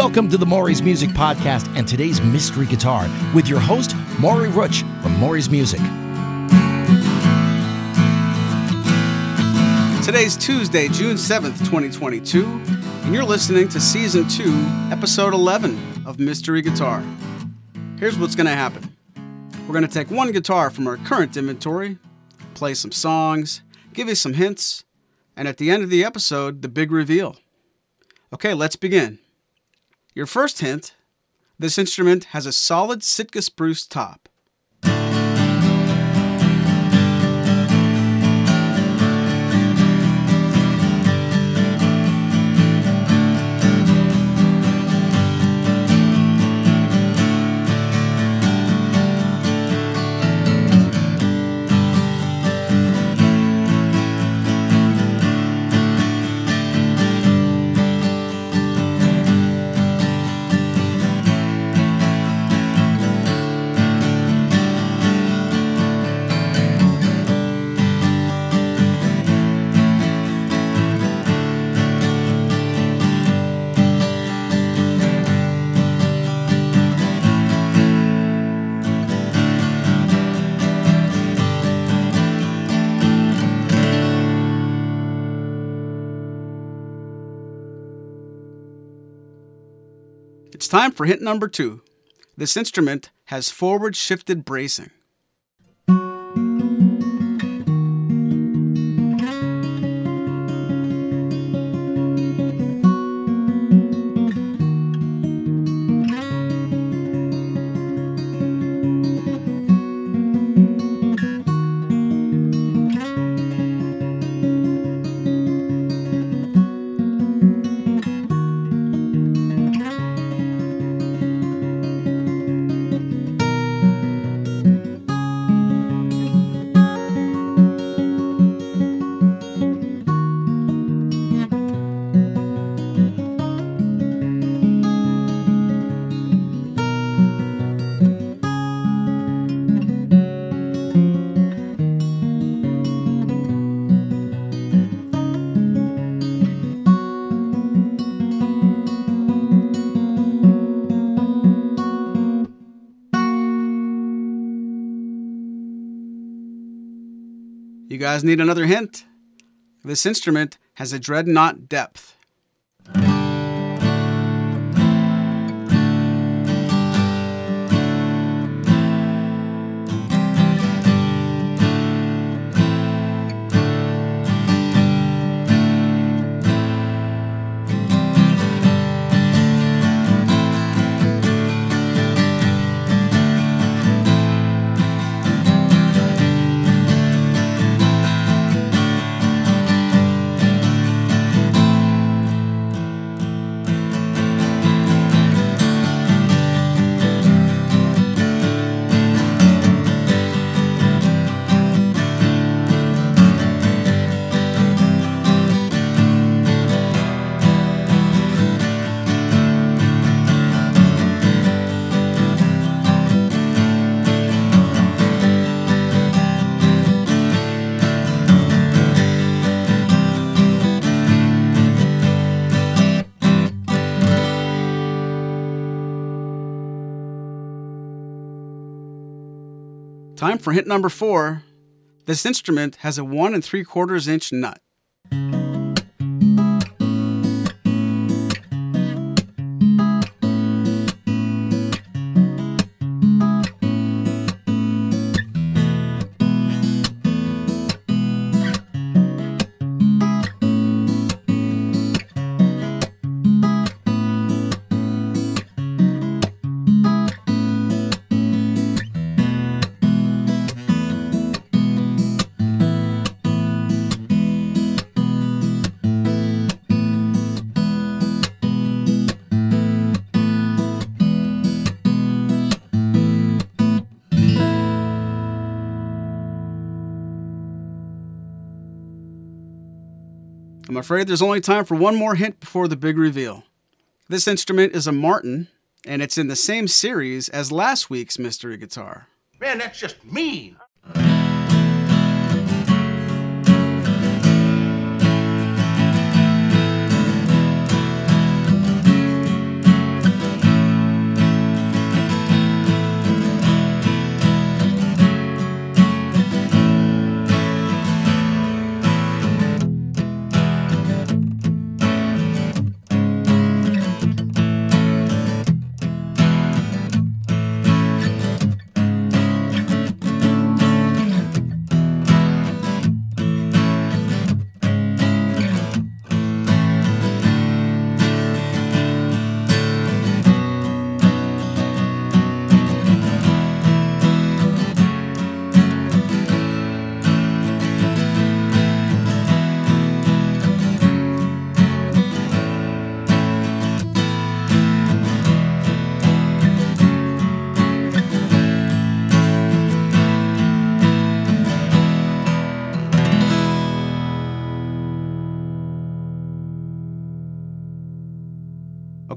Welcome to the Maury's Music Podcast and today's Mystery Guitar with your host, Maury Rutch from Maury's Music. Today's Tuesday, June 7th, 2022, and you're listening to Season 2, Episode 11 of Mystery Guitar. Here's what's going to happen we're going to take one guitar from our current inventory, play some songs, give you some hints, and at the end of the episode, the big reveal. Okay, let's begin. Your first hint this instrument has a solid Sitka spruce top. Time for hint number two. This instrument has forward shifted bracing. You guys need another hint? This instrument has a dreadnought depth. Time for hint number four. This instrument has a one and three quarters inch nut. I'm afraid there's only time for one more hint before the big reveal. This instrument is a Martin, and it's in the same series as last week's mystery guitar. Man, that's just mean.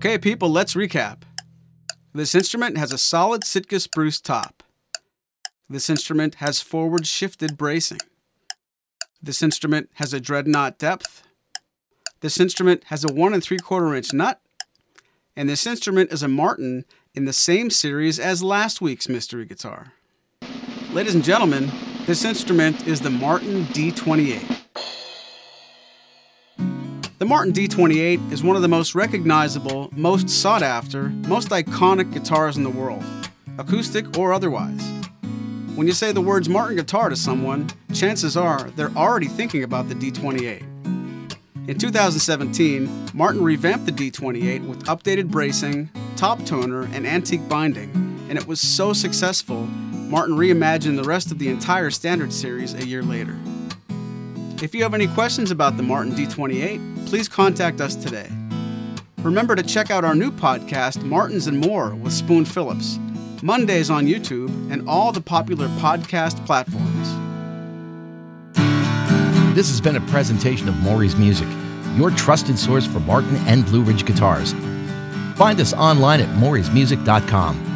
Okay, people, let's recap. This instrument has a solid Sitka spruce top. This instrument has forward shifted bracing. This instrument has a dreadnought depth. This instrument has a one and three quarter inch nut. And this instrument is a Martin in the same series as last week's mystery guitar. Ladies and gentlemen, this instrument is the Martin D28. The Martin D28 is one of the most recognizable, most sought after, most iconic guitars in the world, acoustic or otherwise. When you say the words Martin guitar to someone, chances are they're already thinking about the D28. In 2017, Martin revamped the D28 with updated bracing, top toner, and antique binding, and it was so successful, Martin reimagined the rest of the entire standard series a year later. If you have any questions about the Martin D28, please contact us today. Remember to check out our new podcast, Martins and More, with Spoon Phillips Mondays on YouTube, and all the popular podcast platforms. This has been a presentation of Maury's Music, your trusted source for Martin and Blueridge guitars. Find us online at maurysmusic.com.